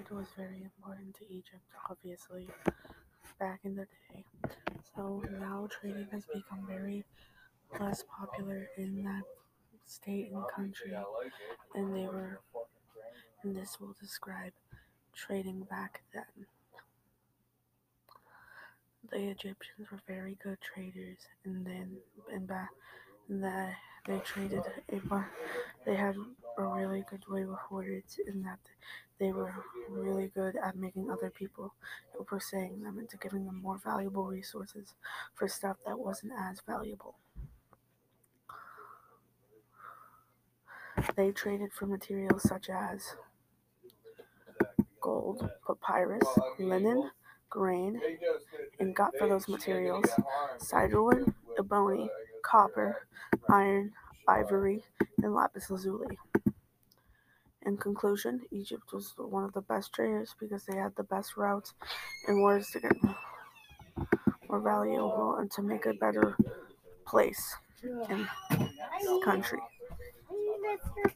Trade was very important to Egypt, obviously, back in the day. So now trading has become very less popular in that state and country, and they were, and this will describe trading back then. The Egyptians were very good traders, and then and back that they traded a they had a really good way with words in that they were really good at making other people saying them into giving them more valuable resources for stuff that wasn't as valuable. They traded for materials such as gold, papyrus, linen, grain, and got for those materials cedarwood, ebony, copper, iron, ivory, and lapis lazuli. In conclusion, Egypt was one of the best traders because they had the best routes and ways to get more valuable and to make a better place and country.